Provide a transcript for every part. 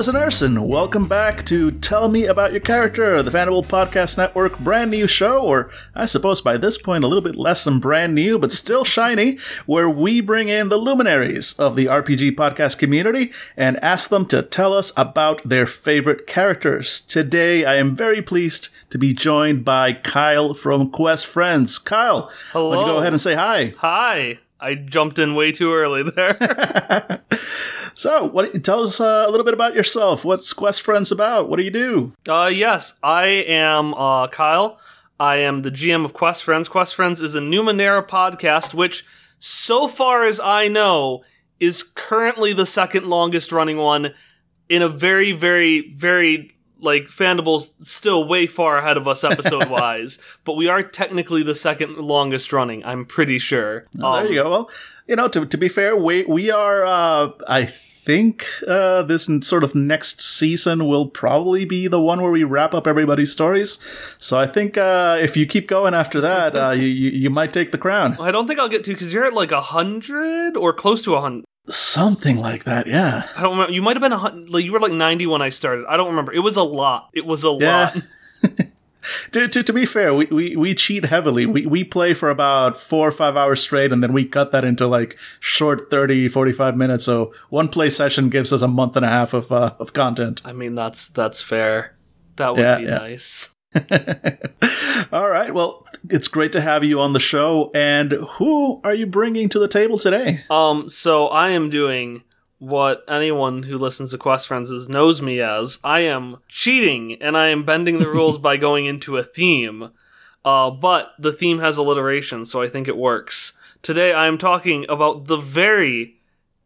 listeners, and welcome back to Tell Me About Your Character, the Fanable Podcast Network brand new show, or I suppose by this point a little bit less than brand new, but still shiny, where we bring in the luminaries of the RPG podcast community and ask them to tell us about their favorite characters. Today, I am very pleased to be joined by Kyle from Quest Friends. Kyle, Hello. why don't you go ahead and say hi? Hi. I jumped in way too early there. So, what? Tell us uh, a little bit about yourself. What's Quest Friends about? What do you do? uh, yes, I am uh, Kyle. I am the GM of Quest Friends. Quest Friends is a Numenera podcast, which, so far as I know, is currently the second longest running one in a very, very, very like Fandible's still way far ahead of us episode wise, but we are technically the second longest running. I'm pretty sure. Oh, there you go. Well, you know, to, to be fair, we we are. Uh, I think uh, this sort of next season will probably be the one where we wrap up everybody's stories. So I think uh, if you keep going after that, uh, you, you you might take the crown. I don't think I'll get to because you're at like a hundred or close to a hundred. Something like that. Yeah. I don't remember. You might have been a hun- like you were like ninety when I started. I don't remember. It was a lot. It was a Yeah. lot. To, to, to be fair, we, we, we cheat heavily. We, we play for about four or five hours straight, and then we cut that into like short 30, 45 minutes. So one play session gives us a month and a half of, uh, of content. I mean, that's that's fair. That would Yeah, be yeah. nice. All right. Well, it's great to have you on the show. And who are you bringing to the table today? Um, so I am doing what anyone who listens to Quest Friends is- knows me as. I am cheating, and I am bending the rules by going into a theme. Uh, but the theme has alliteration, so I think it works. Today I am talking about the very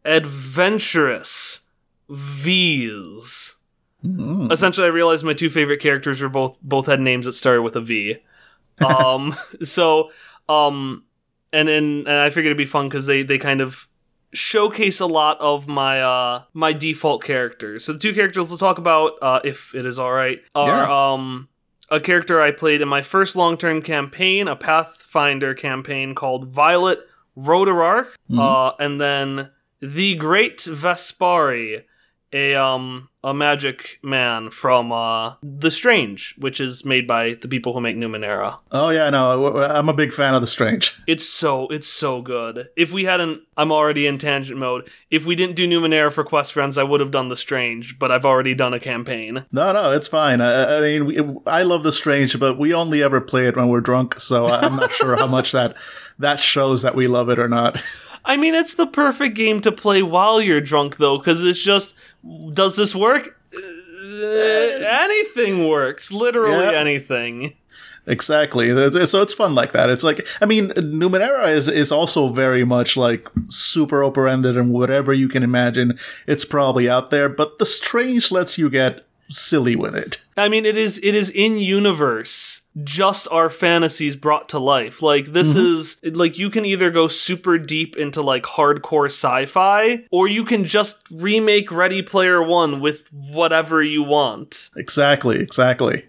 adventurous V's. Essentially, I realized my two favorite characters were both both had names that started with a V. Um, so um, and and, and I figured it'd be fun because they they kind of showcase a lot of my uh my default characters. So the two characters we'll talk about, uh, if it is all right, are Yeah. um a character I played in my first long term campaign, a Pathfinder campaign called Violet Rodararch, uh, and then the Great Vespari, a um a magic man from uh The Strange, which is made by the people who make Numenera. Oh, yeah, no, I'm a big fan of The Strange. It's so it's so good. If we hadn't, I'm already in tangent mode. If we didn't do Numenera for Quest Friends, I would have done The Strange, but I've already done a campaign. No, no, it's fine. I, I mean, we, I love The Strange, but we only ever play it when we're drunk, so I'm not sure how much that that shows that we love it or not. I mean, it's the perfect game to play while you're drunk, though, because it's just, does this work? Uh, anything works. Literally Yeah. anything. Exactly. So it's fun like that. It's like, I mean, Numenera is, is also very much like super open ended and whatever you can imagine, it's probably out there, but The Strange lets you get silly with it. I mean, it is it is in universe, just our fantasies brought to life. Like this is like you can either go super deep into like hardcore sci-fi, or you can just remake Ready Player One with whatever you want. Exactly, exactly.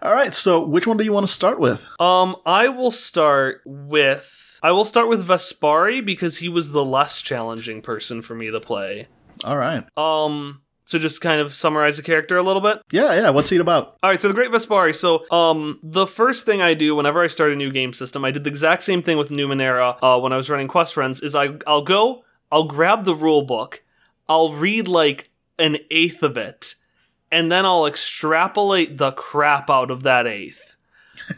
All right, so which one do you want to start with? Um, I will start with I will start with Vespari because he was the less challenging person for me to play. All right. Um, so just kind of summarize the character a little bit. Yeah, yeah, what's it about? All right, so the Great Vespari. So, um, the first thing I do whenever I start a new game system, I did the exact same thing with Numenera uh, when I was running Quest Friends. Is I I'll go, I'll grab the rule book, I'll read like an eighth of it, and then I'll extrapolate the crap out of that eighth.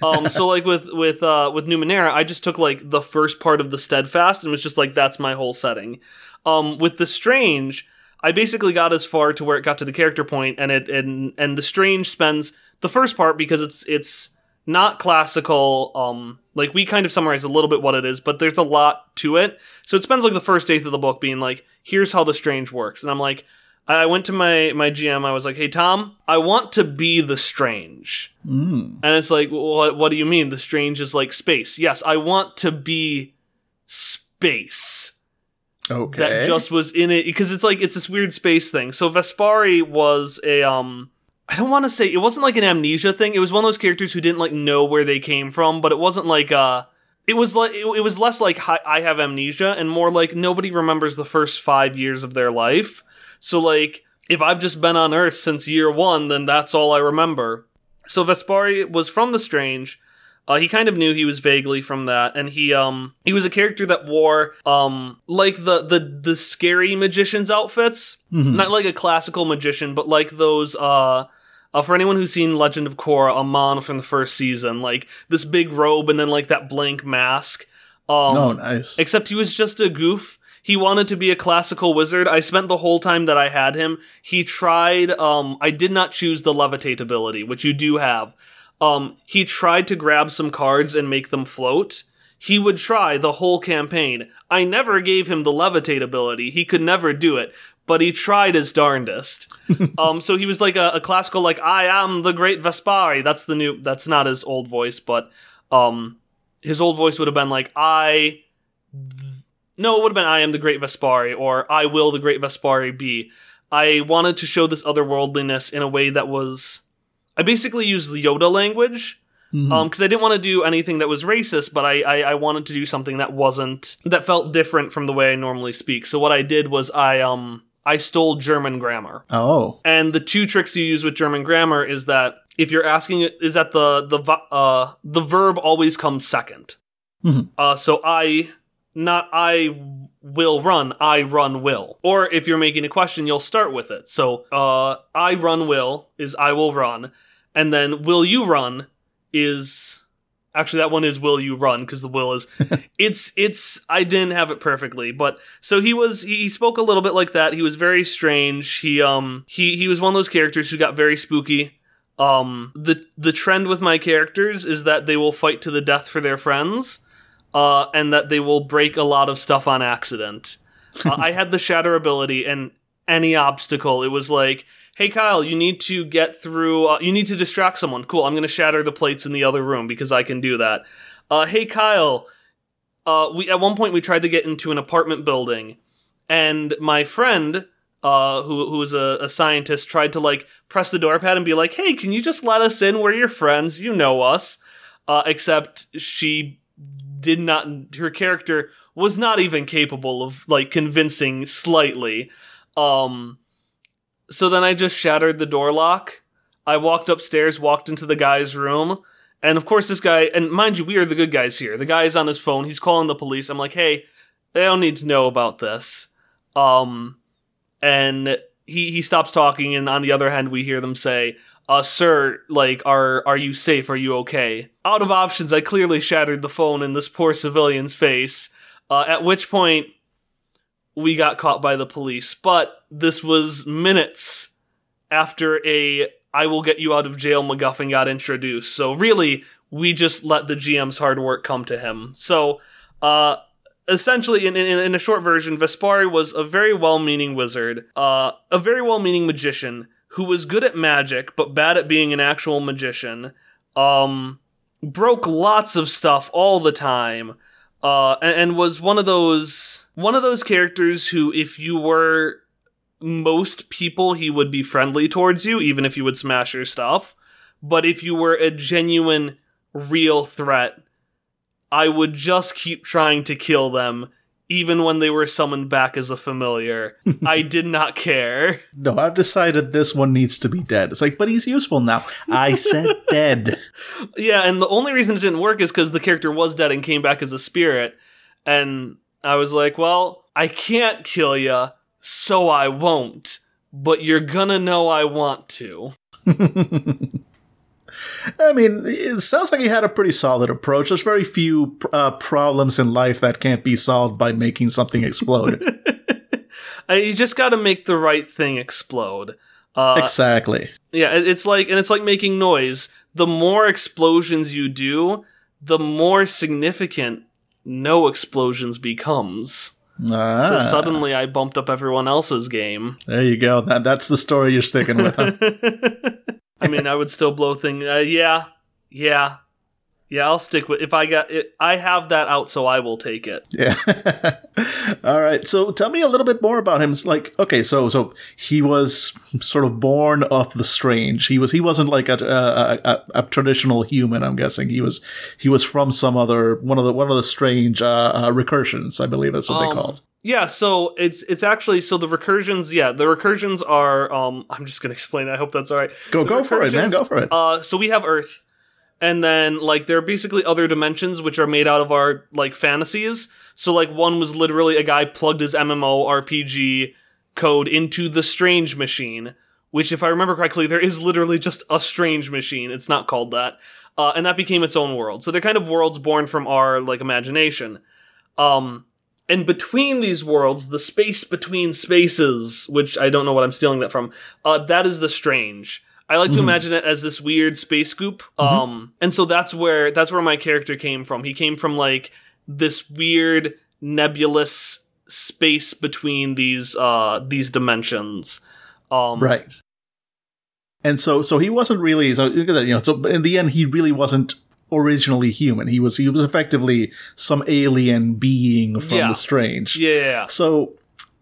Um, so like with with uh with Numenera, I just took like the first part of the Steadfast and was just like that's my whole setting. Um, with the Strange, I basically got as far to where it got to the character point, and it and and the Strange spends the first part because it's it's not classical. Um, like we kind of summarize a little bit what it is, but there's a lot to it. So it spends like the first eighth of the book being like, here's how the Strange works, and I'm like. I went to my my GM. I was like, "Hey Tom, I want to be the strange." Mm. And it's like, what, what do you mean? The strange is like space. Yes, I want to be space. Okay. That just was in it because it's like it's this weird space thing. So Vespari was a um I don't want to say it wasn't like an amnesia thing. It was one of those characters who didn't like know where they came from, but it wasn't like uh it was like it, it was less like hi- I have amnesia and more like nobody remembers the first 5 years of their life. So like if I've just been on Earth since year one, then that's all I remember. So Vespari was from the Strange. Uh, he kind of knew he was vaguely from that, and he um he was a character that wore um like the the the scary magician's outfits, not like a classical magician, but like those uh. Uh, for anyone who's seen Legend of Korra, Amon from the first season, like this big robe and then like that blank mask. Um, oh, nice. Except he was just a goof. He wanted to be a classical wizard. I spent the whole time that I had him. He tried. Um, I did not choose the levitate ability, which you do have. Um, he tried to grab some cards and make them float. He would try the whole campaign. I never gave him the levitate ability. He could never do it, but he tried his darndest. um, so he was like a, a classical, like I am the great Vespari. That's the new. That's not his old voice, but um, his old voice would have been like I. No, it would have been I am the great Vespari or I will the great Vespari be. I wanted to show this otherworldliness in a way that was. I basically used the Yoda language Mhm. um because I didn't want to do anything that was racist, but I, I I wanted to do something that wasn't that felt different from the way I normally speak. So what I did was I um I stole German grammar. oh. And the two tricks you use with German grammar is that if you're asking is that the the uh the verb always comes 2nd Mhm. Uh so I not I will run, I run will. Or if you're making a question, you'll start with it. So uh I run will is I will run, and then will you run is actually that one is will you run because the will is it's it's i didn't have it perfectly but so he was he, spoke a little bit like that. He was very strange. He um he he was one of those characters who got very spooky. Um the the trend with my characters is that they will fight to the death for their friends uh and that they will break a lot of stuff on accident. Uh, i had the shatter ability and any obstacle. It was like hey kyle you need to get through uh, you need to distract someone. Cool i'm going to shatter the plates in the other room because i can do that. Uh, hey kyle uh, we at one point we tried to get into an apartment building and my friend uh, who who was a, a scientist tried to like press the door pad and be like hey can you just let us in? We're your friends. You know us. Uh, except she did not her character was not even capable of like convincing slightly. Um so then I just shattered the door lock. I walked upstairs, walked into the guy's room, and of course this guy and mind you, we are the good guys here. The guy is on his phone, he's calling the police. I'm like, hey, they don't need to know about this. Um and he he stops talking and on the other hand we hear them say, uh sir, like are are you safe? Are you okay? Out of options, I clearly shattered the phone in this poor civilian's face. Uh, at which point we got caught by the police. But this was minutes after a I will get you out of jail MacGuffin got introduced. So really, we just let the GM's hard work come to him. So, uh, essentially, in, in, in a short version, Vespari was a very well meaning wizard, uh, a very well meaning magician who was good at magic but bad at being an actual magician. Um, broke lots of stuff all the time uh, and, and was one of those one of those characters who, if you were most people, he would be friendly towards you, even if you would smash your stuff. But if you were a genuine, real threat, I would just keep trying to kill them, even when they were summoned back as a familiar. I did not care. No, I've decided this one needs to be dead. It's like, but he's useful now. I said dead. Yeah, and the only reason it didn't work is because the character was dead and came back as a spirit. And I was like, well, I can't kill you, so I won't. But you're gonna know I want to. I mean, it sounds like he had a pretty solid approach. There's very few uh, problems in life that can't be solved by making something explode. You just gotta make the right thing explode. Uh, exactly. yeah, it's like, and it's like making noise. The more explosions you do, the more significant no explosions becomes. Ah, So suddenly I bumped up everyone else's game. there you go. That that's the story you're sticking with. Huh? I mean, I would still blow things. Uh, yeah, yeah, Yeah, I'll stick with if I got it. I have that out, so I will take it. Yeah. All right. So tell me a little bit more about him. It's like, okay, so so he was sort of born of the strange. He was he wasn't like a a, a, a traditional human. I'm guessing he was he was from some other one of the one of the strange uh, uh, recursions. I believe that's what Um, they called. Yeah, so it's it's actually so the recursions. Yeah, the recursions are. Um, I'm just gonna explain. it. I hope that's all right. Go The go for it, man. Go for it. Uh, so we have Earth, and then like there are basically other dimensions which are made out of our like fantasies. So like one was literally a guy plugged his MMO RPG code into the Strange Machine, which if I remember correctly, there is literally just a Strange Machine. It's not called that, uh, and that became its own world. So they're kind of worlds born from our like imagination. Um, and between these worlds, the space between spaces, which I don't know what I'm stealing that from, uh, that is the strange. I like to Mhm. imagine it as this weird space goop. Um, and so that's where that's where my character came from. He came from like this weird nebulous space between these uh these dimensions. Um, right. And so so he wasn't really so you know so in the end he really wasn't originally human. He was he was effectively some alien being from Yeah. the strange. Yeah. So,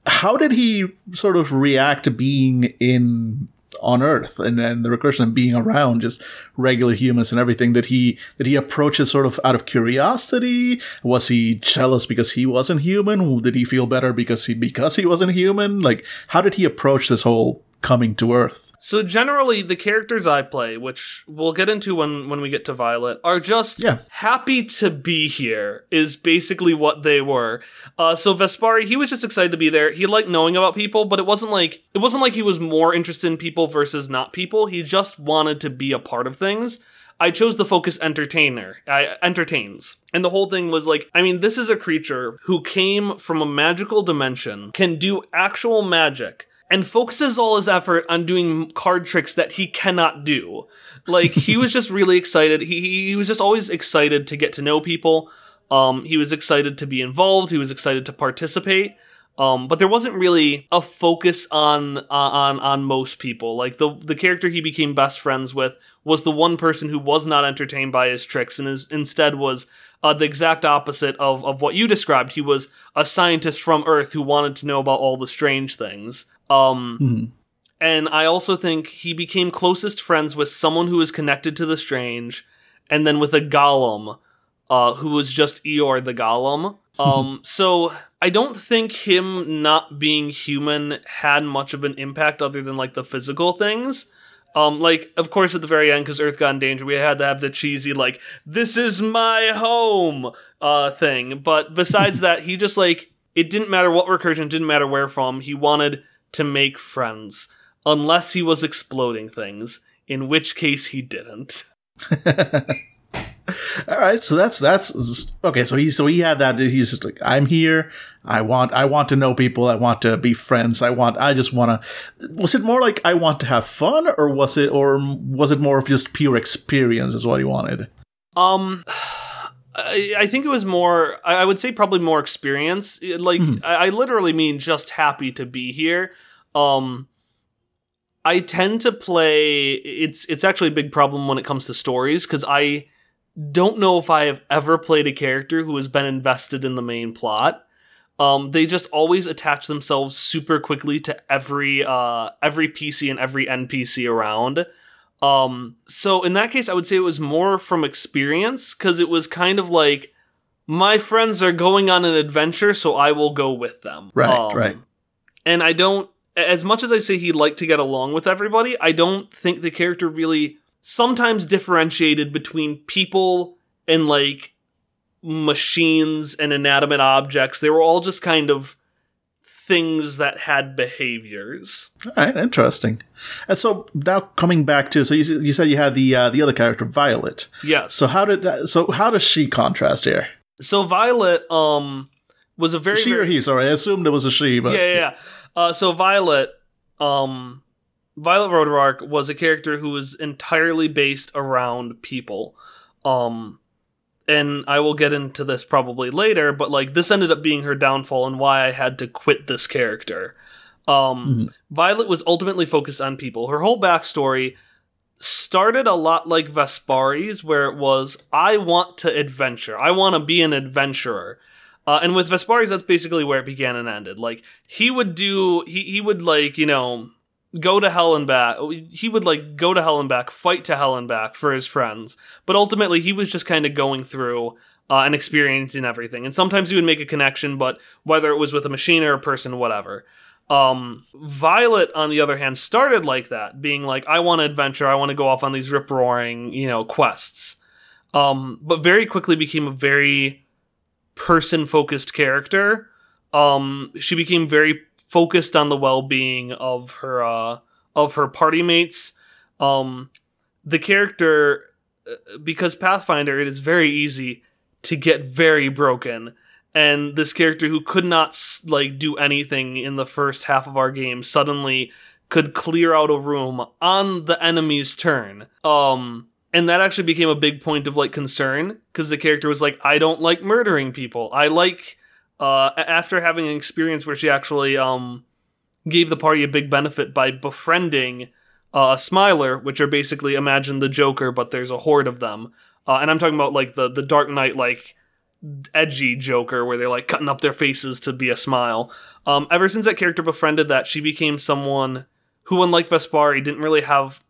how did he sort of react to being in on Earth and, and the recursion of being around just regular humans and everything? that he that he approaches sort of out of curiosity? Was he jealous because he wasn't human? Did he feel better because he because he wasn't human? Like, how did he approach this whole coming to Earth? So generally, the characters I play, which we'll get into when when we get to Violet, are just Yeah. happy to be here. Is basically what they were. Uh, so Vespari, he was just excited to be there. He liked knowing about people, but it wasn't like it wasn't like he was more interested in people versus not people. He just wanted to be a part of things. I chose the focus entertainer. I entertains. And the whole thing was like, I mean, this is a creature who came from a magical dimension, can do actual magic, and focuses all his effort on doing card tricks that he cannot do. Like he was just really excited. He he was just always excited to get to know people. Um, he was excited to be involved. He was excited to participate. Um, but there wasn't really a focus on uh, on on most people. Like the the character he became best friends with was the one person who was not entertained by his tricks and is, instead was uh, the exact opposite of of what you described. He was a scientist from Earth who wanted to know about all the strange things. Um, Hmm. and I also think he became closest friends with someone who was connected to the strange, and then with a golem, uh, who was just Eeyore the golem. Um, so I don't think him not being human had much of an impact other than like the physical things. Um, like, of course, at the very end, because Earth got in danger, we had to have the cheesy, like, this is my home, uh, thing. But besides that, he just, like, it didn't matter what recursion, didn't matter where from. He wanted to make friends. Unless he was exploding things, in which case he didn't. All right, so that's that's okay. So he so he had that. He's just like, I'm here. I want I want to know people. I want to be friends. I want. I just want to. Was it more like I want to have fun, or was it, or was it more of just pure experience? Is what he wanted. Um, I, I think it was more. I would say probably more experience. Like I, I literally mean just happy to be here. Um, I tend to play. It's it's actually a big problem when it comes to stories because I don't know if I have ever played a character who has been invested in the main plot. Um, they just always attach themselves super quickly to every uh, every PC and every NPC around. Um, so in that case, I would say it was more from experience because it was kind of like my friends are going on an adventure, so I will go with them. Right, Um, right. And I don't, as much as I say he'd like to get along with everybody, I don't think the character really sometimes differentiated between people and like machines and inanimate objects. They were all just kind of things that had behaviors. All right, interesting. And so now coming back to so you, you said you had the uh, the other character Violet. Yes. So how did that, so how does she contrast here? So Violet um was a very, she very or he? Sorry, I assumed it was a she, but yeah, yeah, yeah. Uh, so Violet, um, Violet Roderark was a character who was entirely based around people. Um, and I will get into this probably later, but like this ended up being her downfall and why I had to quit this character. Um, Violet was ultimately focused on people. Her whole backstory started a lot like Vespari's, where it was, I want to adventure. I want to be an adventurer. Uh, and with Vespari's, that's basically where it began and ended. Like, he would do, he, he would, like, you know, go to hell and back. He would, like, go to hell and back, fight to hell and back for his friends. But ultimately, he was just kind of going through uh, and experiencing everything. And sometimes he would make a connection, but whether it was with a machine or a person, whatever. Um, Violet, on the other hand, started like that, being like, I want to adventure, I want to go off on these rip roaring, you know, quests. Um, but very quickly became a very person focused character. Um, she became very focused on the well being of her uh, of her party mates. Um, the character, uh, because Pathfinder, it is very easy to get very broken. And this character who could not like do anything in the first half of our game suddenly could clear out a room on the enemy's turn. Um and that actually became a big point of like concern because the character was like i don't like murdering people. I like uh after having an experience where she actually um gave the party a big benefit by befriending uh, a smiler which are basically imagine the joker but there's a horde of them uh, and i'm talking about like the the dark knight like edgy Joker where they're like cutting up their faces to be a smile. Um, ever since that character befriended that, she became someone who, unlike Vespari, didn't really have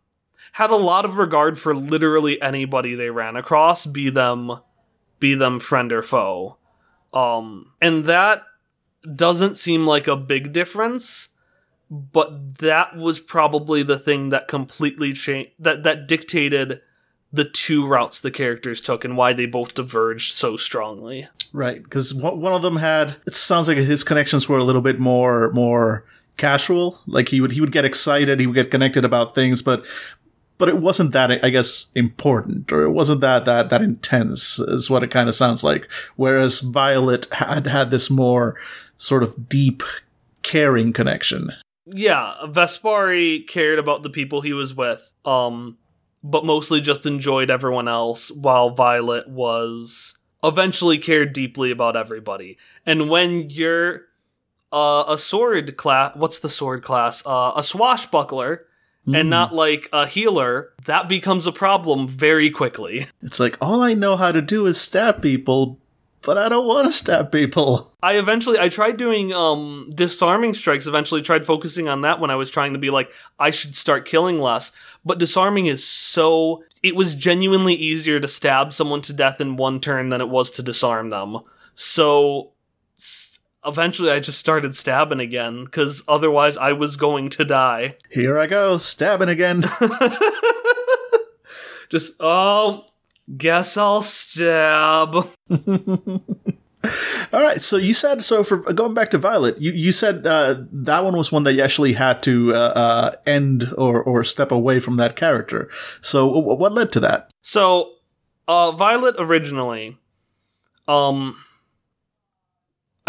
had a lot of regard for literally anybody they ran across, be them be them friend or foe. Um, and that doesn't seem like a big difference, but that was probably the thing that completely changed that that dictated the two routes the characters took and why they both diverged so strongly. Right, because one of them had. It sounds like his connections were a little bit more more casual. Like he would he would get excited, he would get connected about things, but but it wasn't that I guess important or it wasn't that that that intense is what it kind of sounds like. Whereas Violet had had this more sort of deep caring connection. Yeah, Vespari cared about the people he was with. Um but mostly just enjoyed everyone else, while Violet was eventually cared deeply about everybody. And when you're uh, a sword class, what's the sword class? Uh, a swashbuckler. Mm. And hmm. not like a healer, that becomes a problem very quickly. It's like, all I know how to do is stab people, but I don't want to stab people. I eventually I tried doing um disarming strikes, eventually tried focusing on that when I was trying to be like I should start killing less. But disarming is so it was genuinely easier to stab someone to death in one turn than it was to disarm them. So eventually I just started stabbing again cuz otherwise I was going to die. Here I go, stabbing again. just oh Guess I'll stab. All right, so you said so for going back to Violet, you you said uh, that one was one that you actually had to uh, uh, end or or step away from that character. So what led to that? So uh, Violet originally, um,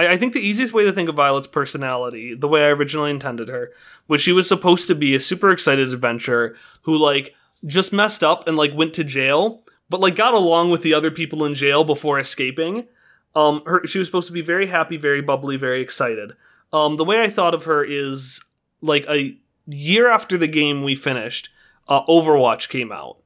I, I think the easiest way to think of Violet's personality, the way I originally intended her, was she was supposed to be a super excited adventurer who like just messed up and like went to jail but like got along with the other people in jail before escaping. Um, her she was supposed to be very happy, very bubbly, very excited. Um, the way I thought of her is like a year after the game we finished, uh, Overwatch came out,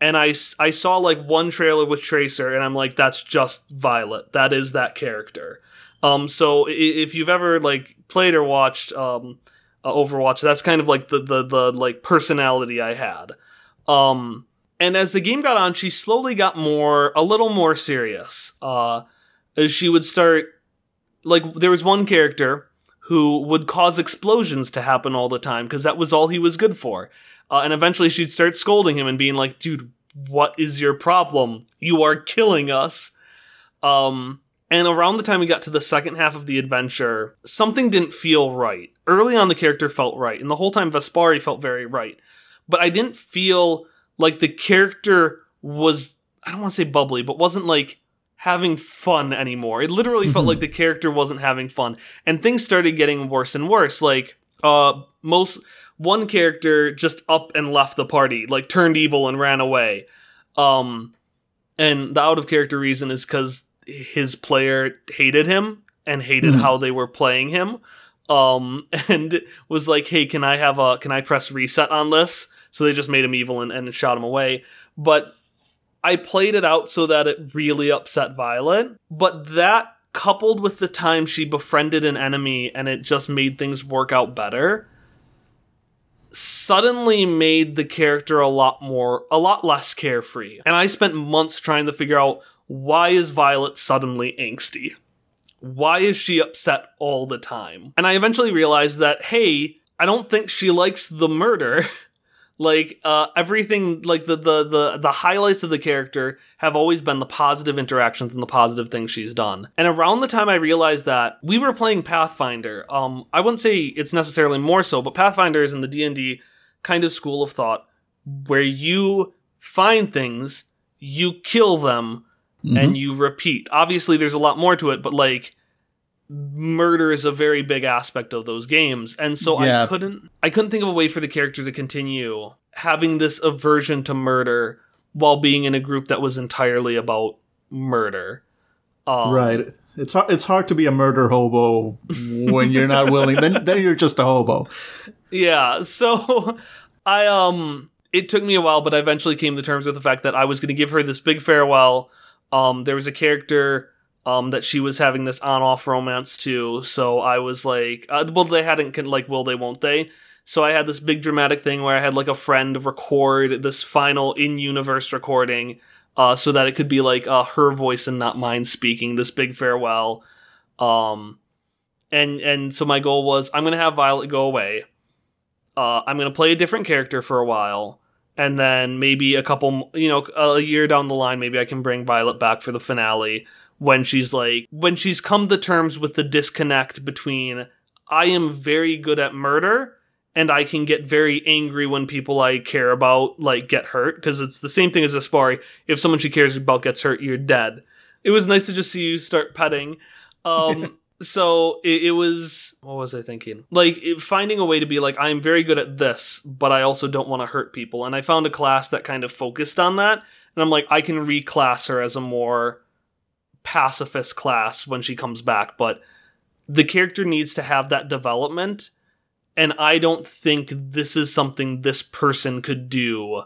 and I I saw like one trailer with Tracer, and I'm like, that's just Violet. That is that character. Um, so if you've ever like played or watched um, uh, Overwatch, that's kind of like the the the like personality I had. Um, and as the game got on, she slowly got more, a little more serious. Uh, as she would start, like, there was one character who would cause explosions to happen all the time because that was all he was good for. Uh, and eventually she'd start scolding him and being like, dude, what is your problem? You are killing us. Um, and around the time we got to the second half of the adventure, something didn't feel right. Early on, the character felt right, and the whole time Vespari felt very right. But I didn't feel like the character was I don't want to say bubbly, but wasn't like having fun anymore. It literally felt mm-hmm. like the character wasn't having fun. And things started getting worse and worse. Like uh most one character just up and left the party, like turned evil and ran away. Um and the out of character reason is cuz his player hated him and hated mm-hmm. how they were playing him. Um and was like, "Hey, can I have a can I press reset on this?" so they just made him evil and, and shot him away. But I played it out so that it really upset Violet. But that coupled with the time she befriended an enemy and it just made things work out better suddenly made the character a lot more a lot less carefree and i spent months trying to figure out why is violet suddenly angsty? Why is she upset all the time? And i eventually realized that hey i don't think she likes the murder. Like uh, everything like the, the the the highlights of the character have always been the positive interactions and the positive things she's done. And around the time i realized that we were playing pathfinder. Um i wouldn't say it's necessarily more so but pathfinder is in the d&d kind of school of thought where you find things you kill them mm-hmm. and you repeat. Obviously there's a lot more to it but like murder is a very big aspect of those games. And so yeah. i couldn't i couldn't think of a way for the character to continue having this aversion to murder while being in a group that was entirely about murder. Um, right. It's hard it's hard to be a murder hobo when you're not willing then then you're just a hobo. Yeah so i um it took me a while but i eventually came to terms with the fact that i was going to give her this big farewell um there was a character um, that she was having this on-off romance too. So I was like, uh, well, they hadn't like, will they, won't they? So I had this big dramatic thing where I had like a friend record this final in-universe recording, uh, so that it could be like uh, her voice and not mine speaking this big farewell. Um, and and so my goal was I'm gonna have Violet go away. Uh, I'm gonna play a different character for a while, and then maybe a couple, you know, a year down the line, maybe I can bring Violet back for the finale when she's like when she's come to terms with the disconnect between I am very good at murder and I can get very angry when people I care about like get hurt because it's the same thing as Vespari. If someone she cares about gets hurt, you're dead. It was nice to just see you start petting. Um, so it, it, was what was I thinking? Like it, finding a way to be like I'm very good at this, but I also don't want to hurt people. And I found a class that kind of focused on that. And I'm like I can reclass her as a more pacifist class when she comes back, but the character needs to have that development. And I don't think this is something this person could do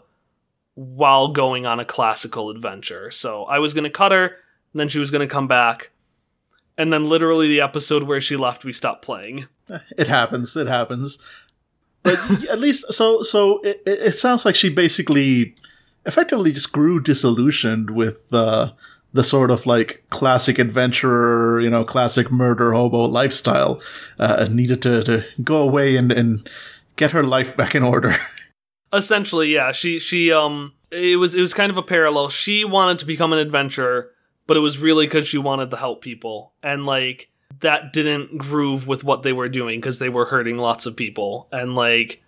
while going on a classical adventure. So I was going to cut her, then she was going to come back. And then literally the episode where she left, we stopped playing. It happens. It happens. But at least, so so it, it sounds like she basically effectively just grew disillusioned with the the sort of like classic adventurer, you know, classic murder hobo lifestyle, uh, needed to, to go away and, and get her life back in order. Essentially, yeah. She she um it was it was kind of a parallel. She wanted to become an adventurer, but it was really because she wanted to help people, and like that didn't groove with what they were doing because they were hurting lots of people, and like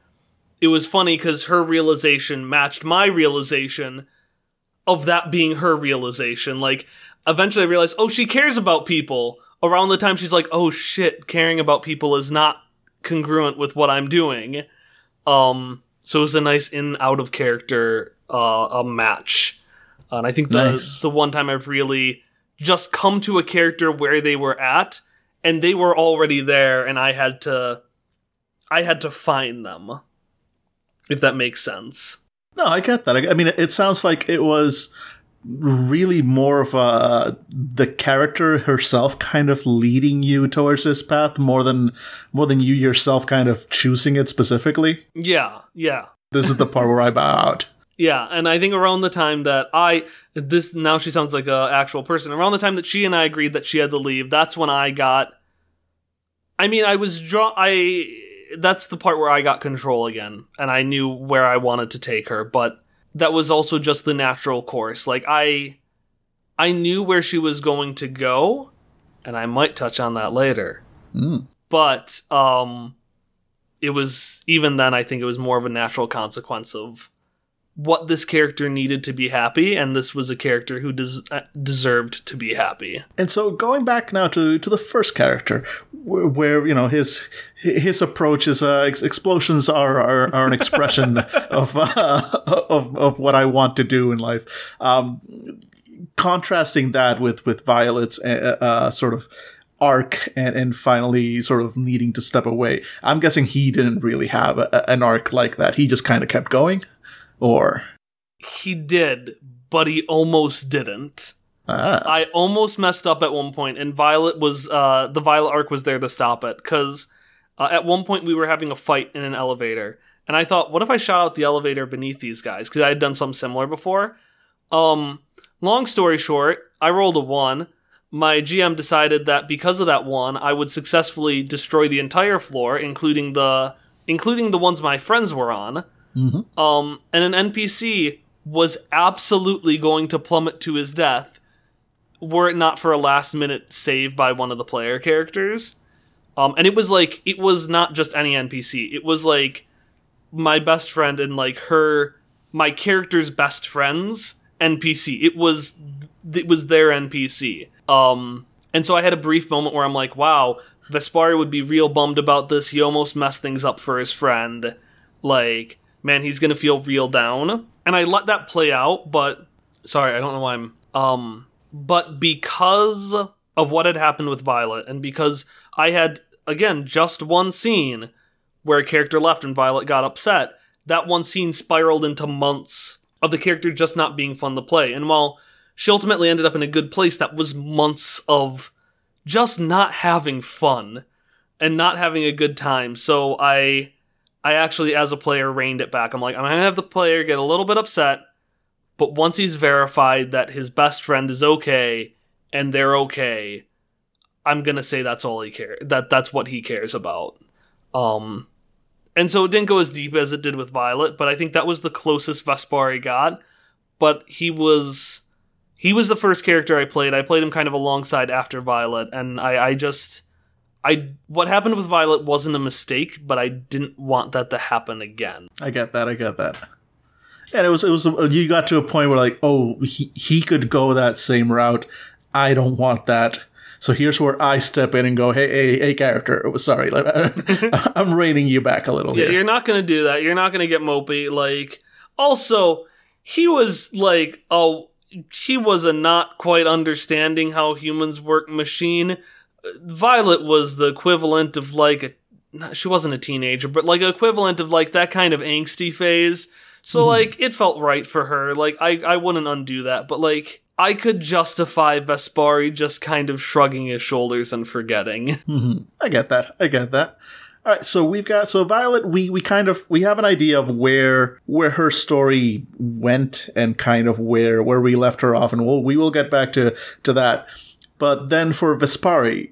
it was funny because her realization matched my realization of that being her realization. Like, eventually I realized, oh, she cares about people. Around the time she's like, oh shit, caring about people is not congruent with what I'm doing. Um, so it was a nice in out of character uh, a match. Uh, and I think the nice. the one time I've really just come to a character where they were at and they were already there and I had to I had to find them. If that makes sense. No, I get that. I, mean, it sounds like it was really more of a the character herself kind of leading you towards this path more than more than you yourself kind of choosing it specifically. Yeah, yeah. This is the part where I bow out. Yeah, and I think around the time that I this now she sounds like a actual person. Around the time that she and I agreed that she had to leave, that's when I got. I mean, I was draw. I that's the part where I got control again, and I knew where I wanted to take her. But that was also just the natural course. Like I, I knew where she was going to go, and I might touch on that later. Mm. But um, it was even then. I think it was more of a natural consequence of what this character needed to be happy, and this was a character who des- uh, deserved to be happy. And so, going back now to to the first character, where, where you know his his approach is uh, ex- explosions are, are, are an expression of, uh, of of what I want to do in life. Um, contrasting that with with Violet's uh, uh sort of arc and, and finally sort of needing to step away. I'm guessing he didn't really have a, an arc like that. He just kind of kept going, or he did, but he almost didn't. ah, I almost messed up at one point, and Violet was uh, the Violet arc was there to stop it because uh, at one point we were having a fight in an elevator, and I thought, what if I shot out the elevator beneath these guys? Because I had done something similar before. Um, long story short, I rolled a one. My GM decided that because of that one, I would successfully destroy the entire floor, including the including the ones my friends were on. Mhm. Um, and an NPC was absolutely going to plummet to his death were it not for a last minute save by one of the player characters. Um, and it was like, it was not just any NPC. It was like my best friend and like her, my character's best friend's NPC. It was, it was their NPC. Um, and so I had a brief moment where I'm like, wow, Vespari would be real bummed about this. He almost messed things up for his friend. Like, man, he's gonna feel real down. And I let that play out, but sorry, I don't know why I'm um but because of what had happened with Violet, and because I had again just one scene where a character left and Violet got upset, that one scene spiraled into months of the character just not being fun to play. And while she ultimately ended up in a good place, that was months of just not having fun and not having a good time. So I I actually as a player reined it back. I'm like, I'm gonna have the player get a little bit upset, but once he's verified that his best friend is okay and they're okay, I'm gonna say that's all he cares. That that's what he cares about. Um, and so it didn't go as deep as it did with Violet, but I think that was the closest Vespari got. But he was he was the first character I played. I played him kind of alongside after Violet, and I, I just I what happened with Violet wasn't a mistake, but I didn't want that to happen again. I get that. I get that. And it was it was you got to a point where like, oh, he he could go that same route. I don't want that. So here's where I step in and go, hey, hey, hey, character. Oh, Sorry, I'm reining you back a little Yeah, here. you're not gonna do that. You're not gonna get mopey. Like, also, he was like, oh, he was a not quite understanding how humans work machine. Violet was the equivalent of like a. She wasn't a teenager, but like equivalent of like that kind of angsty phase. So like it felt right for her. Like I I wouldn't undo that, but like I could justify Vespari just kind of shrugging his shoulders and forgetting. Mhm. I get that. I get that. All right, so we've got so Violet. We we kind of we have an idea of where where her story went and kind of where where we left her off, and we'll we will get back to to that. But then for Vespari,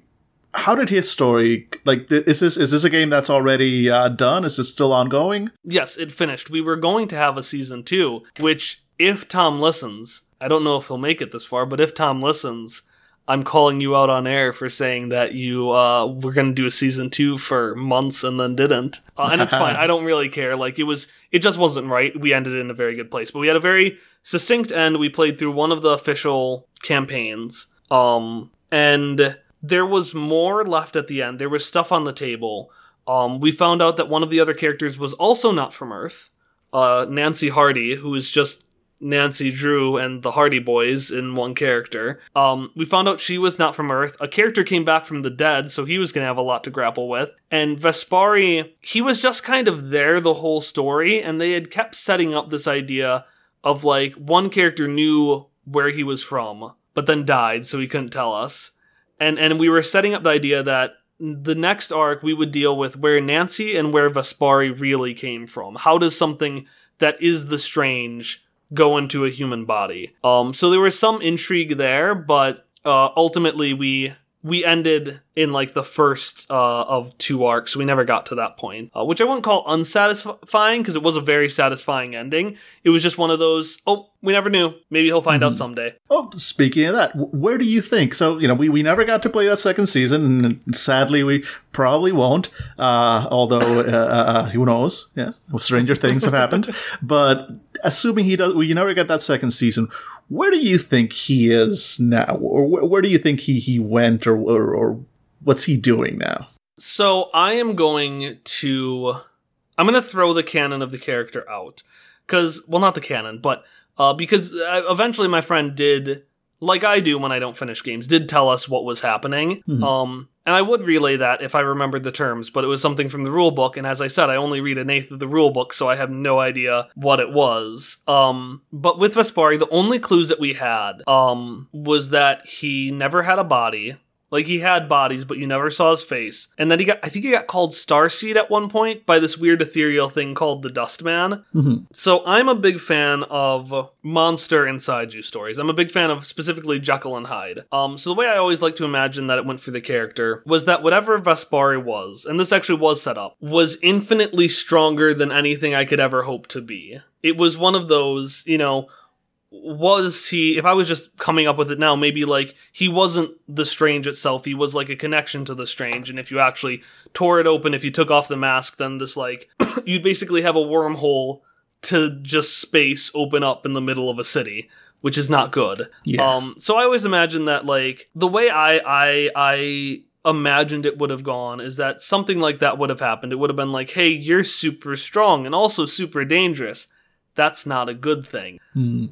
how did his story like? Is this is this a game that's already uh, done? Is this still ongoing? Yes, it finished. We were going to have a season two, which, if Tom listens, I don't know if he'll make it this far, but if Tom listens, I'm calling you out on air for saying that you uh, were going to do a season two for months and then didn't. Uh, and it's fine. I don't really care. Like, it was, it just wasn't right. We ended in a very good place, but we had a very succinct end. We played through one of the official campaigns. Um, and there was more left at the end. There was stuff on the table. Um, we found out that one of the other characters was also not from Earth. Uh, Nancy Hardy, who is just Nancy Drew and the Hardy Boys in one character. Um, we found out she was not from Earth. A character came back from the dead, so he was going to have a lot to grapple with. And Vespari, he was just kind of there the whole story, and they had kept setting up this idea of like one character knew where he was from, but then died, so he couldn't tell us. And and we were setting up the idea that the next arc we would deal with where Nancy and where Vespari really came from. How does something that is the strange go into a human body? Um, so there was some intrigue there, but uh, ultimately we we ended in like the first uh, of two arcs. We never got to that point, uh, which I wouldn't call unsatisfying because it was a very satisfying ending. It was just one of those. Oh, we never knew. Maybe he'll find out someday. Oh, speaking of that, where do you think? So, you know, we, we never got to play that second season, and sadly, we probably won't. Uh, although, uh, uh, who knows? Yeah, stranger things have happened. But assuming he does, we never get that second season. Where do you think he is now, or where, where do you think he he went, or, or or what's he doing now? So I am going to I'm going to throw the canon of the character out cuz well not the canon but uh because uh, eventually my friend did like I do when I don't finish games, did tell us what was happening. Um, and I would relay that if I remembered the terms, but it was something from the rule book. And as I said, I only read an eighth of the rule book, so I have no idea what it was. Um, but with Vespari, the only clues that we had um, was that he never had a body. Like he had bodies, but you never saw his face. And then he got, I think he got called Starseed at one point by this weird ethereal thing called the Dustman. So I'm a big fan of monster inside you stories. I'm a big fan of specifically Jekyll and Hyde. Um, so the way I always like to imagine that it went for the character was that whatever Vespari was, and this actually was set up, was infinitely stronger than anything I could ever hope to be. It was one of those, you know, was he if i was just coming up with it now maybe like he wasn't the strange itself. He was like a connection to the strange. And if you actually tore it open if you took off the mask then this like you'd basically have a wormhole to just space open up in the middle of a city which is not good. Yeah. um so i always imagine that like the way i i i imagined it would have gone is that something like that would have happened. It would have been like hey you're super strong and also super dangerous that's not a good thing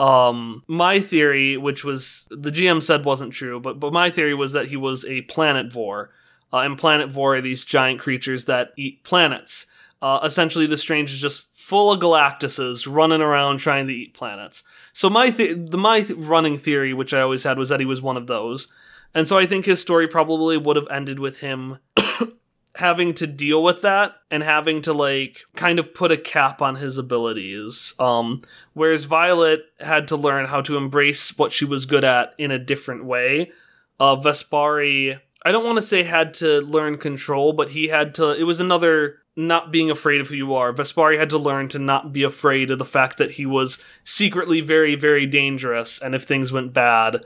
um, my theory, which was the GM said wasn't true, but but my theory was that he was a planetovore, uh, and planetovore are these giant creatures that eat planets. Uh, essentially, the Strange is just full of Galactuses running around trying to eat planets. So my th- the my th- running theory, which I always had, was that he was one of those, and so I think his story probably would have ended with him having to deal with that and having to like kind of put a cap on his abilities um whereas violet had to learn how to embrace what she was good at in a different way. Uh vespari i don't want to say had to learn control but he had to it was another not being afraid of who you are. Vespari had to learn to not be afraid of the fact that he was secretly very very dangerous and if things went bad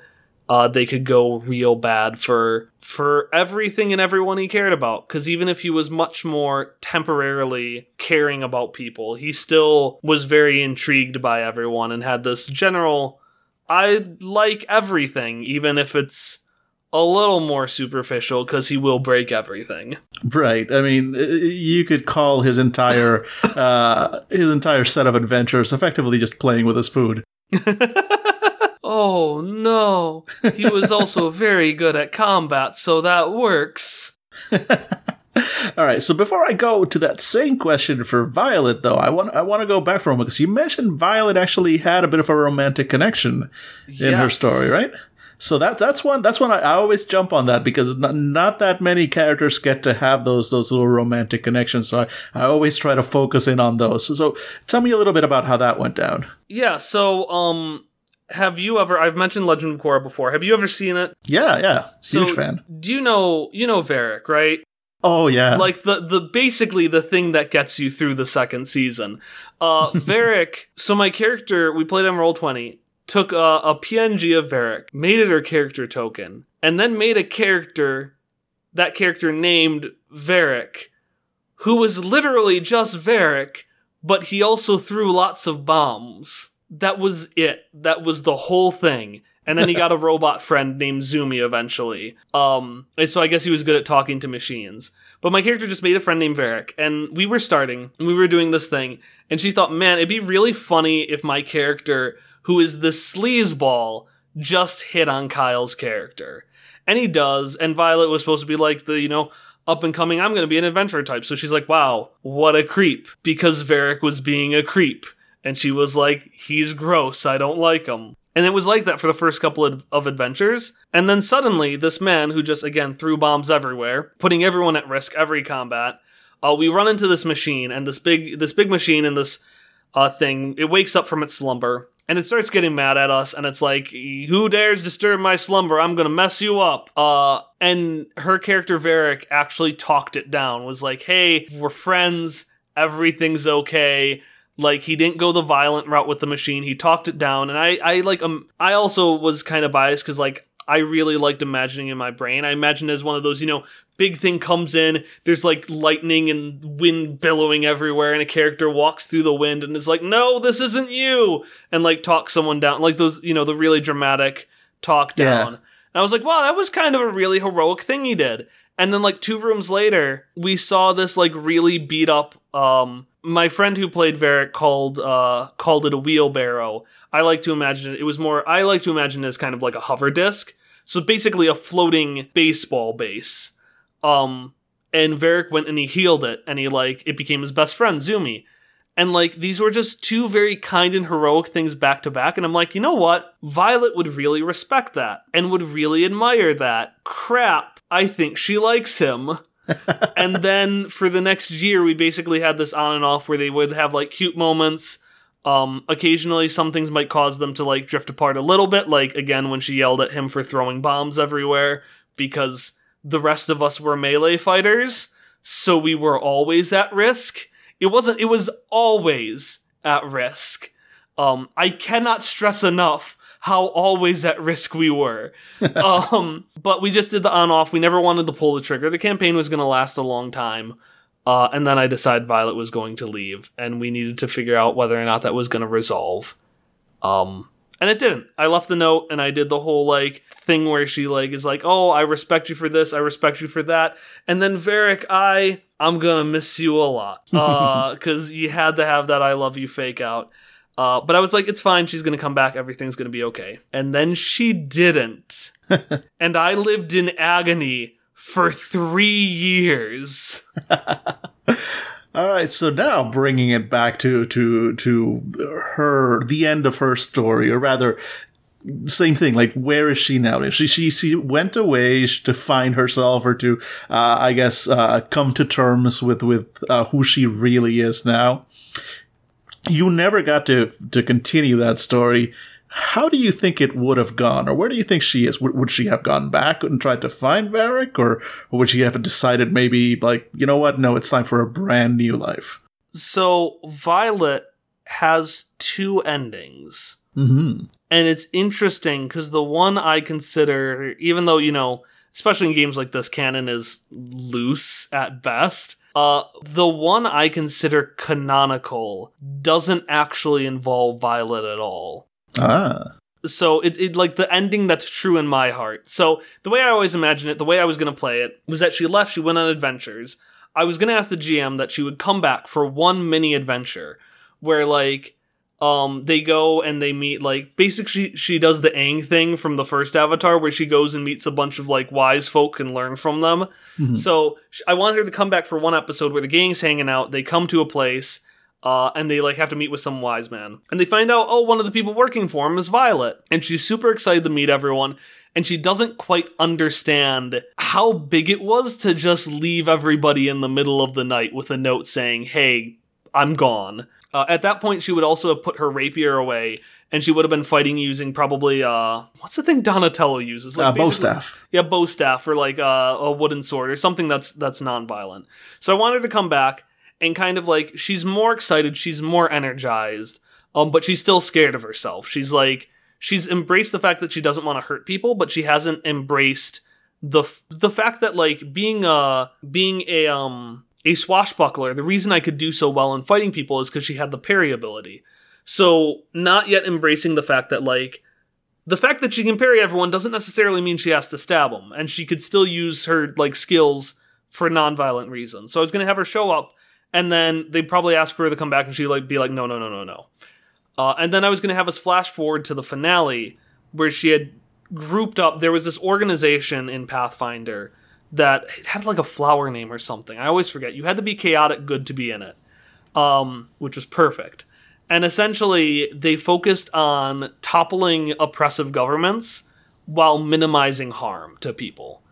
uh, they could go real bad for for everything and everyone he cared about. Because even if he was much more temporarily caring about people, he still was very intrigued by everyone and had this general I like everything, even if it's a little more superficial, because he will break everything. Right. I mean, you could call his entire uh, his entire set of adventures effectively just playing with his food. Oh no, he was also very good at combat, so that works. All right. So before I go to that same question for Violet, though, I want I want to go back for a moment because you mentioned Violet actually had a bit of a romantic connection in her story, right? So that that's one that's one I, I always jump on that because not, not that many characters get to have those those little romantic connections. So I, I always try to focus in on those. So, so tell me a little bit about how that went down. Yeah, so um have you ever I've mentioned Legend of Korra before. Have you ever seen it? Yeah, yeah, So huge fan. do you know you know Varric, right? Oh yeah, Like the the basically the thing that gets you through the second season. Uh Varric, so my character we played on Roll20 took a, a PNG of Varric, made it her character token, and then made a character that character named Varric, who was literally just Varric, but he also threw lots of bombs. That was it. That was the whole thing. And then he got a robot friend named Zumi eventually. Um, so I guess he was good at talking to machines. But my character just made a friend named Varric, and we were starting, and we were doing this thing, and she thought, man, it'd be really funny if my character, who is this sleazeball, just hit on Kyle's character. And he does, and Violet was supposed to be like the, you know, up and coming, I'm gonna be an adventurer type. So she's like, wow, what a creep. Because Varric was being a creep. And she was like, he's gross, I don't like him. And it was like that for the first couple of, of adventures. And then suddenly, this man who just, again, threw bombs everywhere, putting everyone at risk every combat, uh, we run into this machine, and this big, this big machine and this uh, thing, it wakes up from its slumber, and it starts getting mad at us, and it's like, who dares disturb my slumber? I'm gonna mess you up. Uh, and her character, Varric, actually talked it down, was like, hey, we're friends, everything's okay like he didn't go the violent route with the machine. He talked it down. And i i like um i also was kind of biased because like i really liked imagining in my brain. I imagined as one of those you know big thing comes in there's like lightning and wind billowing everywhere and a character walks through the wind and is like no this isn't you! And like talks someone down like those you know the really dramatic talk Yeah. down. And i was like wow that was kind of a really heroic thing he did. And then like two rooms later, we saw this like really beat up um my friend who played Varric called uh called it a wheelbarrow. I like to imagine it, was more I like to imagine it as kind of like a hover disc. So basically a floating baseball base. Um and Varric went and he healed it and he like it became his best friend, Zumi. And like these were just two very kind and heroic things back to back. And I'm like, you know what? Violet would really respect that and would really admire that. Crap. I think she likes him. And then for the next year, we basically had this on and off where they would have like cute moments. Um, occasionally, some things might cause them to like drift apart a little bit. Like again, when she yelled at him for throwing bombs everywhere because the rest of us were melee fighters, so we were always at risk. It wasn't. It was always at risk. Um, I cannot stress enough how always at risk we were. um, but we just did the on off. We never wanted to pull the trigger. The campaign was going to last a long time. Uh, and then I decided Violet was going to leave, and we needed to figure out whether or not that was going to resolve. Um, and it didn't. I left the note, and I did the whole like thing where she like is like, "Oh, I respect you for this. I respect you for that." And then Varric, I I'm gonna miss you a lot because uh, you had to have that "I love you" fake out. Uh, but I was like, it's fine. She's going to come back. Everything's going to be okay. And then she didn't. and I lived in agony for three years. All right, so now bringing it back to to to her the end of her story, or rather, same thing. Like, where is she now? She she she went away to find herself, or to uh, I guess uh, come to terms with with uh, who she really is now you never got to to continue that story. How do you think it would have gone, or where do you think she is? Would, would she have gone back and tried to find Varric, or, or would she have decided maybe like, you know what? No, it's time for a brand new life. So Violet has two endings, mm-hmm. and it's interesting because the one I consider, even though you know, especially in games like this, canon is loose at best uh, the one I consider canonical doesn't actually involve Violet at all. Ah. So it's it, like the ending that's true in my heart. So the way I always imagine it, the way I was going to play it, was that she left, she went on adventures. I was going to ask the GM that she would come back for one mini adventure where like um they go and they meet like basically she, she does the Aang thing from the first Avatar where she goes and meets a bunch of like wise folk and learn from them. Mm-hmm. So I wanted her to come back for one episode where the gang's hanging out. They come to a place. Uh, and they like have to meet with some wise man, and they find out, oh, one of the people working for him is Violet, and she's super excited to meet everyone and she doesn't quite understand how big it was to just leave everybody in the middle of the night with a note saying, Hey, I'm gone. Uh, at that point, she would also have put her rapier away, and she would have been fighting using probably uh, what's the thing Donatello uses? Like uh, bow staff. Yeah, bow staff, or like uh, a wooden sword, or something that's that's non-violent. So I wanted her to come back and kind of like she's more excited, she's more energized, um, but she's still scared of herself. She's like she's embraced the fact that she doesn't want to hurt people, but she hasn't embraced the the fact that like being a being a um a swashbuckler, the reason I could do so well in fighting people is because she had the parry ability. So, not yet embracing the fact that, like, the fact that she can parry everyone doesn't necessarily mean she has to stab them, and she could still use her, like, skills for non-violent reasons. So, I was gonna have her show up, and then they'd probably ask her to come back, and she'd, like, be like, no, no, no, no, no. Uh, and then I was gonna have us flash forward to the finale, where she had grouped up, there was this organization in Pathfinder that had like a flower name or something. I always forget. You had to be chaotic good to be in it, um, which was perfect. And essentially, they focused on toppling oppressive governments while minimizing harm to people.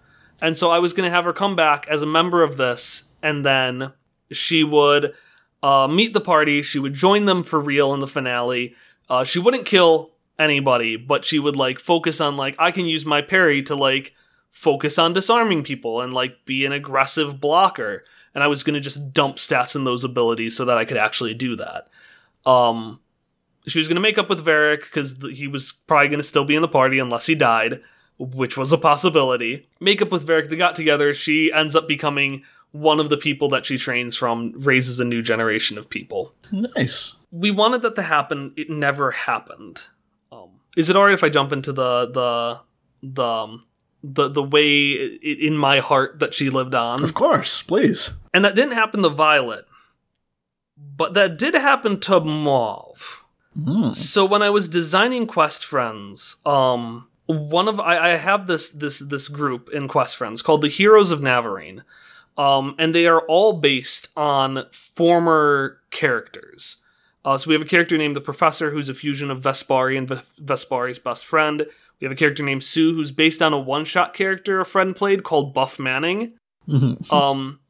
And so I was going to have her come back as a member of this, and then she would uh, meet the party. She would join them for real in the finale. Uh, she wouldn't kill anybody, but she would like focus on like I can use my parry to like focus on disarming people and like be an aggressive blocker. And I was going to just dump stats in those abilities so that I could actually do that. Um, she was going to make up with Varric because he was probably going to still be in the party unless he died, which was a possibility. Make up with Varric, they got together. She ends up becoming one of the people that she trains from, raises a new generation of people. Nice. We wanted that to happen. It never happened. Um, is it alright if I jump into the the the um, the the way in my heart that she lived on. Of course, please. And that didn't happen to Violet. But that did happen to Mauve. Mm. So when I was designing Quest Friends, um one of I, I have this this this group in Quest Friends called the Heroes of Navarine. Um, and they are all based on former characters. Uh, so we have a character named the Professor, who's a fusion of Vespari and v- Vespari's best friend. We have a character named Sue, who's based on a one-shot character a friend played called Buff Manning. Mhm. Um,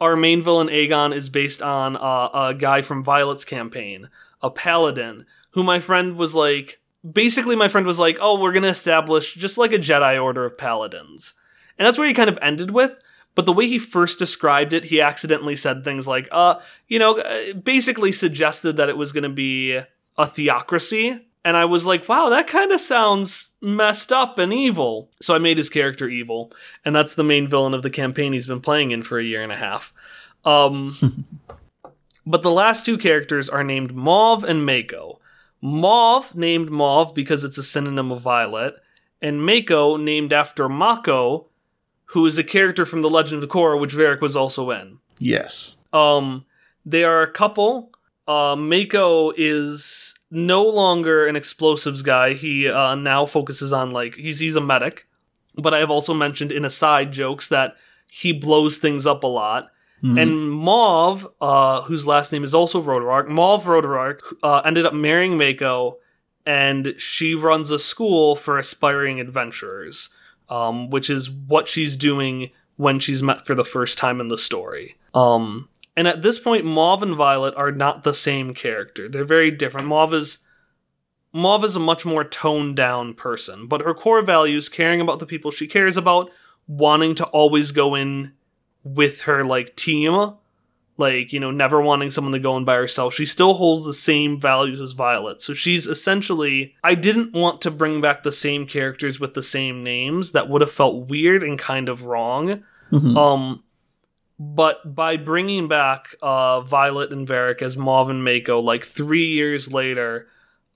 our main villain Aegon is based on uh, a guy from Violet's campaign, a paladin, who my friend was like. Basically, my friend was like, "Oh, we're gonna establish just like a Jedi Order of paladins," and that's where he kind of ended with. But the way he first described it, he accidentally said things like, "Uh, you know," uh, basically suggested that it was gonna be a theocracy. And I was like, wow, that kind of sounds messed up and evil. So I made his character evil and that's the main villain of the campaign he's been playing in for a year and a half. Um, but the last two characters are named Mauve and Mako. Mauve named Mauve because it's a synonym of violet, and Mako named after Mako, who is a character from The Legend of Korra, which Varric was also in. Yes. Um, they are a couple. Uh, Mako is no longer an explosives guy. He uh, now focuses on like he's he's a medic. But I have also mentioned in aside jokes that he blows things up a lot. Mhm. And Mauve, uh, whose last name is also Rodarark, Mauve Rodarark, uh, ended up marrying Mako, and she runs a school for aspiring adventurers, um, which is what she's doing when she's met for the first time in the story. Um, and at this point, Mauve and Violet are not the same character. They're very different. Mauve is Mauve is a much more toned down person, but her core values, caring about the people she cares about, wanting to always go in with her like team, like, you know, never wanting someone to go in by herself. She still holds the same values as Violet. So she's essentially I didn't want to bring back the same characters with the same names. That would have felt weird and kind of wrong. Mhm. Um, but by bringing back uh, Violet and Varric as Mauve and Mako, like three years later,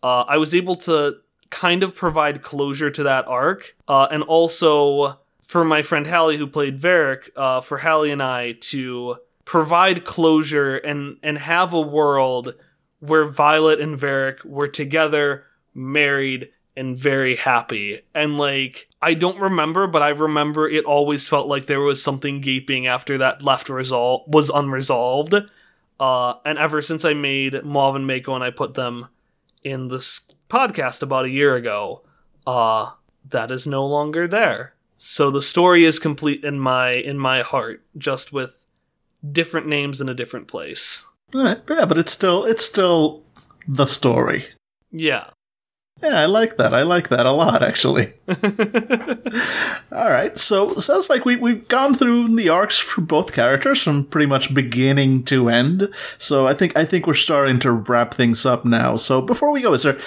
uh, I was able to kind of provide closure to that arc, uh, and also for my friend Hallie who played Varric, uh, for Hallie and I to provide closure and and have a world where Violet and Varric were together, married, and very happy. And like, I don't remember, but I remember it always felt like there was something gaping after that left result was unresolved. Uh, and ever since I made Mauve and Mako and I put them in this podcast about a year ago, uh, that is no longer there. So the story is complete in my in my heart, just with different names in a different place. All right. Yeah, but it's still it's still the story. Yeah. Yeah, I like that. I like that a lot, actually. All right, so sounds like we we've gone through the arcs for both characters from pretty much beginning to end. So I think I think we're starting to wrap things up now. So before we go, is there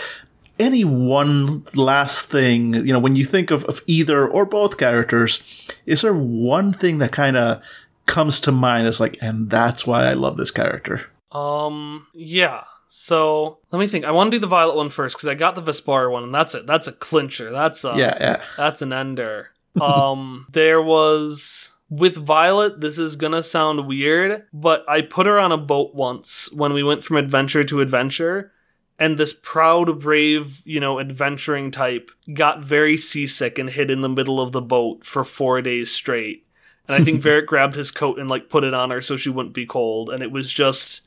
any one last thing you know when you think of, of either or both characters? Is there one thing that kind of comes to mind as like, and that's why I love this character? Um, yeah. So let me think. I want to do the Violet one first because I got the Vespar one, and that's it. That's a clincher. That's a yeah, yeah. That's an ender. Um, there was with Violet. This is gonna sound weird, but I put her on a boat once when we went from adventure to adventure, and this proud, brave, you know, adventuring type got very seasick and hid in the middle of the boat for four days straight. And I think Varric grabbed his coat and like put it on her so she wouldn't be cold, and it was just.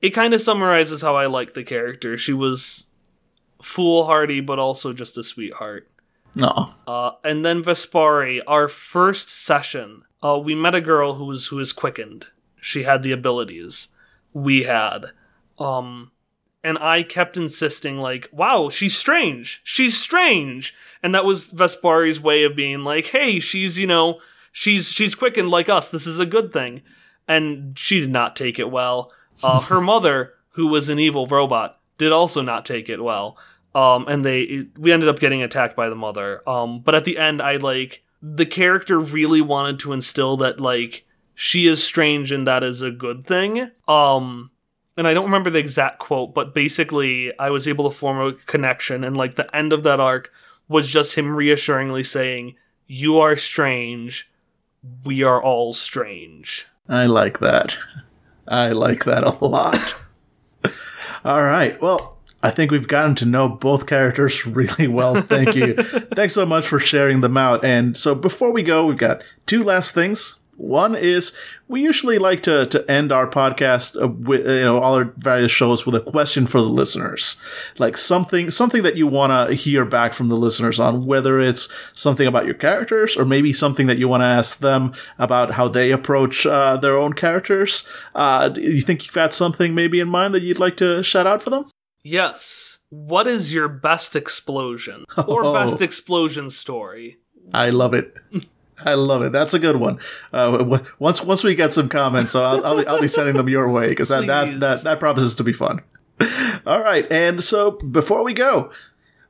It kind of summarizes how I like the character. She was foolhardy, but also just a sweetheart. No. Uh, and then Vespari, our first session, uh, we met a girl who was who was quickened. She had the abilities we had, um, and I kept insisting, like, "Wow, she's strange. She's strange." And that was Vespari's way of being like, "Hey, she's you know, she's she's quickened like us. This is a good thing." And she did not take it well. Uh, her mother, who was an evil robot, did also not take it well um and they we ended up getting attacked by the mother um but at the end i like the character really wanted to instill that like she is strange and that is a good thing um and i don't remember the exact quote but basically i was able to form a connection and like the end of that arc was just him reassuringly saying You are strange. We are all strange. I like that. I like that a lot. All right. Well, I think we've gotten to know both characters really well. Thank you. Thanks so much for sharing them out. And so before we go, we've got two last things. One is we usually like to, to end our podcast uh, with you know all our various shows with a question for the listeners, like something something that you want to hear back from the listeners on, whether it's something about your characters or maybe something that you want to ask them about how they approach uh, their own characters. Uh, do you think you've got something maybe in mind that you'd like to shout out for them? Yes. What is your best explosion or Oh. best explosion story? I love it. I love it. That's a good one. Uh, once once we get some comments, so I'll, I'll, be, I'll be sending them your way because that, that that that promises to be fun. All right, and so before we go,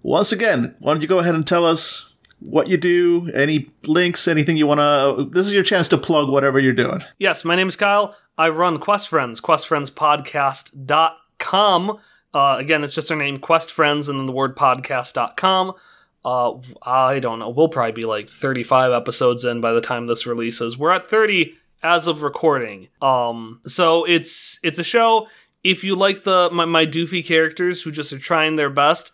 once again, why don't you go ahead and tell us what you do, any links, anything you want to? This is your chance to plug whatever you're doing. Yes, my name is Kyle. I run Quest Friends, questfriendspodcast.com. Uh, again, it's just our name, Quest Friends, and then the word podcast.com. Uh, I don't know. We'll probably be like 35 episodes in by the time this releases. We're at 30 as of recording. Um, so it's it's a show. If you like the my, my doofy characters who just are trying their best,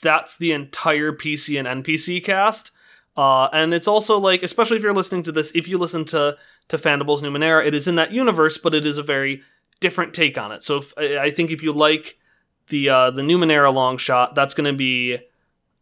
that's the entire PC and NPC cast. Uh, and it's also like, especially if you're listening to this, if you listen to to Fandibles Numenera, it is in that universe, but it is a very different take on it. So if, I think if you like the uh, the Numenera long shot, that's going to be,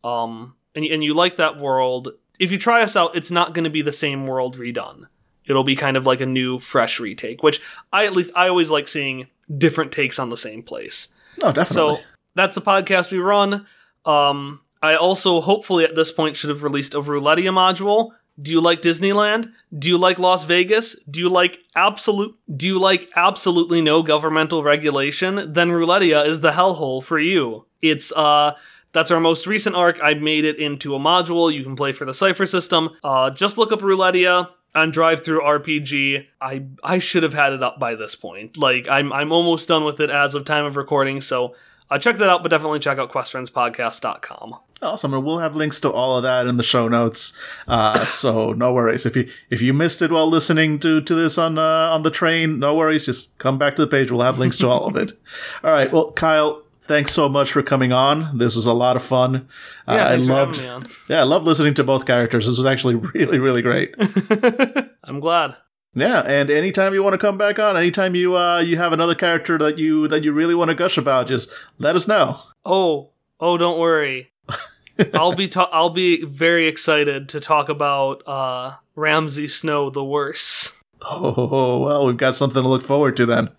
um, and and you like that world. If you try us out, it's not going to be the same world redone. It'll be kind of like a new, fresh retake, which I at least I always like seeing different takes on the same place. Oh, definitely. So that's the podcast we run. Um, I also hopefully at this point should have released a Roulettia module. Do you like Disneyland? Do you like Las Vegas? Do you like absolute do you like absolutely no governmental regulation? Then Roulettia is the hellhole for you. It's uh that's our most recent arc. I made it into a module you can play for the Cypher system. Uh, just look up Roulettia on DriveThruRPG. I I should have had it up by this point. Like I'm I'm almost done with it as of time of recording. So uh, check that out, but definitely check out questfriendspodcast.com. Awesome, and we'll have links to all of that in the show notes. Uh, so no worries if you if you missed it while listening to to this on uh, on the train, no worries. Just come back to the page. We'll have links to all of it. All right. Well, Kyle, thanks so much for coming on. This was a lot of fun. Uh, Yeah, I loved. Yeah, I love listening to both characters. This was actually really really great. I'm glad. Yeah, and anytime you want to come back on, anytime you uh you have another character that you that you really want to gush about, just let us know. Oh, oh, don't worry. I'll be ta- I'll be very excited to talk about uh, Ramsay Snow the worse. Oh, well, we've got something to look forward to then.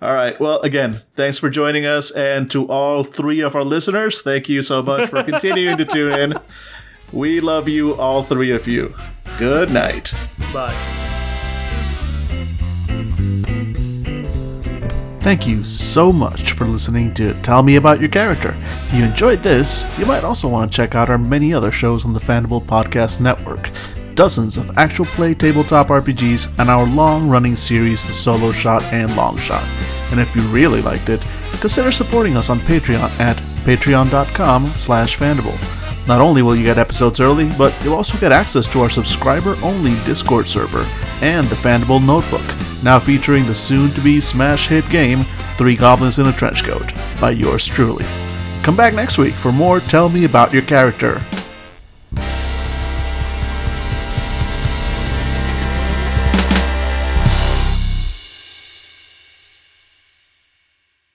All right. Well, again, thanks for joining us. And to all three of our listeners, thank you so much for continuing to tune in. We love you, all three of you. Good night. Bye. Thank you so much for listening to Tell Me About Your Character. If you enjoyed this, you might also want to check out our many other shows on the Fandible Podcast Network. Dozens of actual play tabletop RPGs and our long running series The Solo Shot and Long Shot. And if you really liked it, consider supporting us on Patreon at patreon.com slash Fandible. Not only will you get episodes early, but you'll also get access to our subscriber only Discord server and the Fandible Notebook, now featuring the soon to be smash hit game Three Goblins in a Trench Coat by yours truly. Come back next week for more Tell Me About Your Character.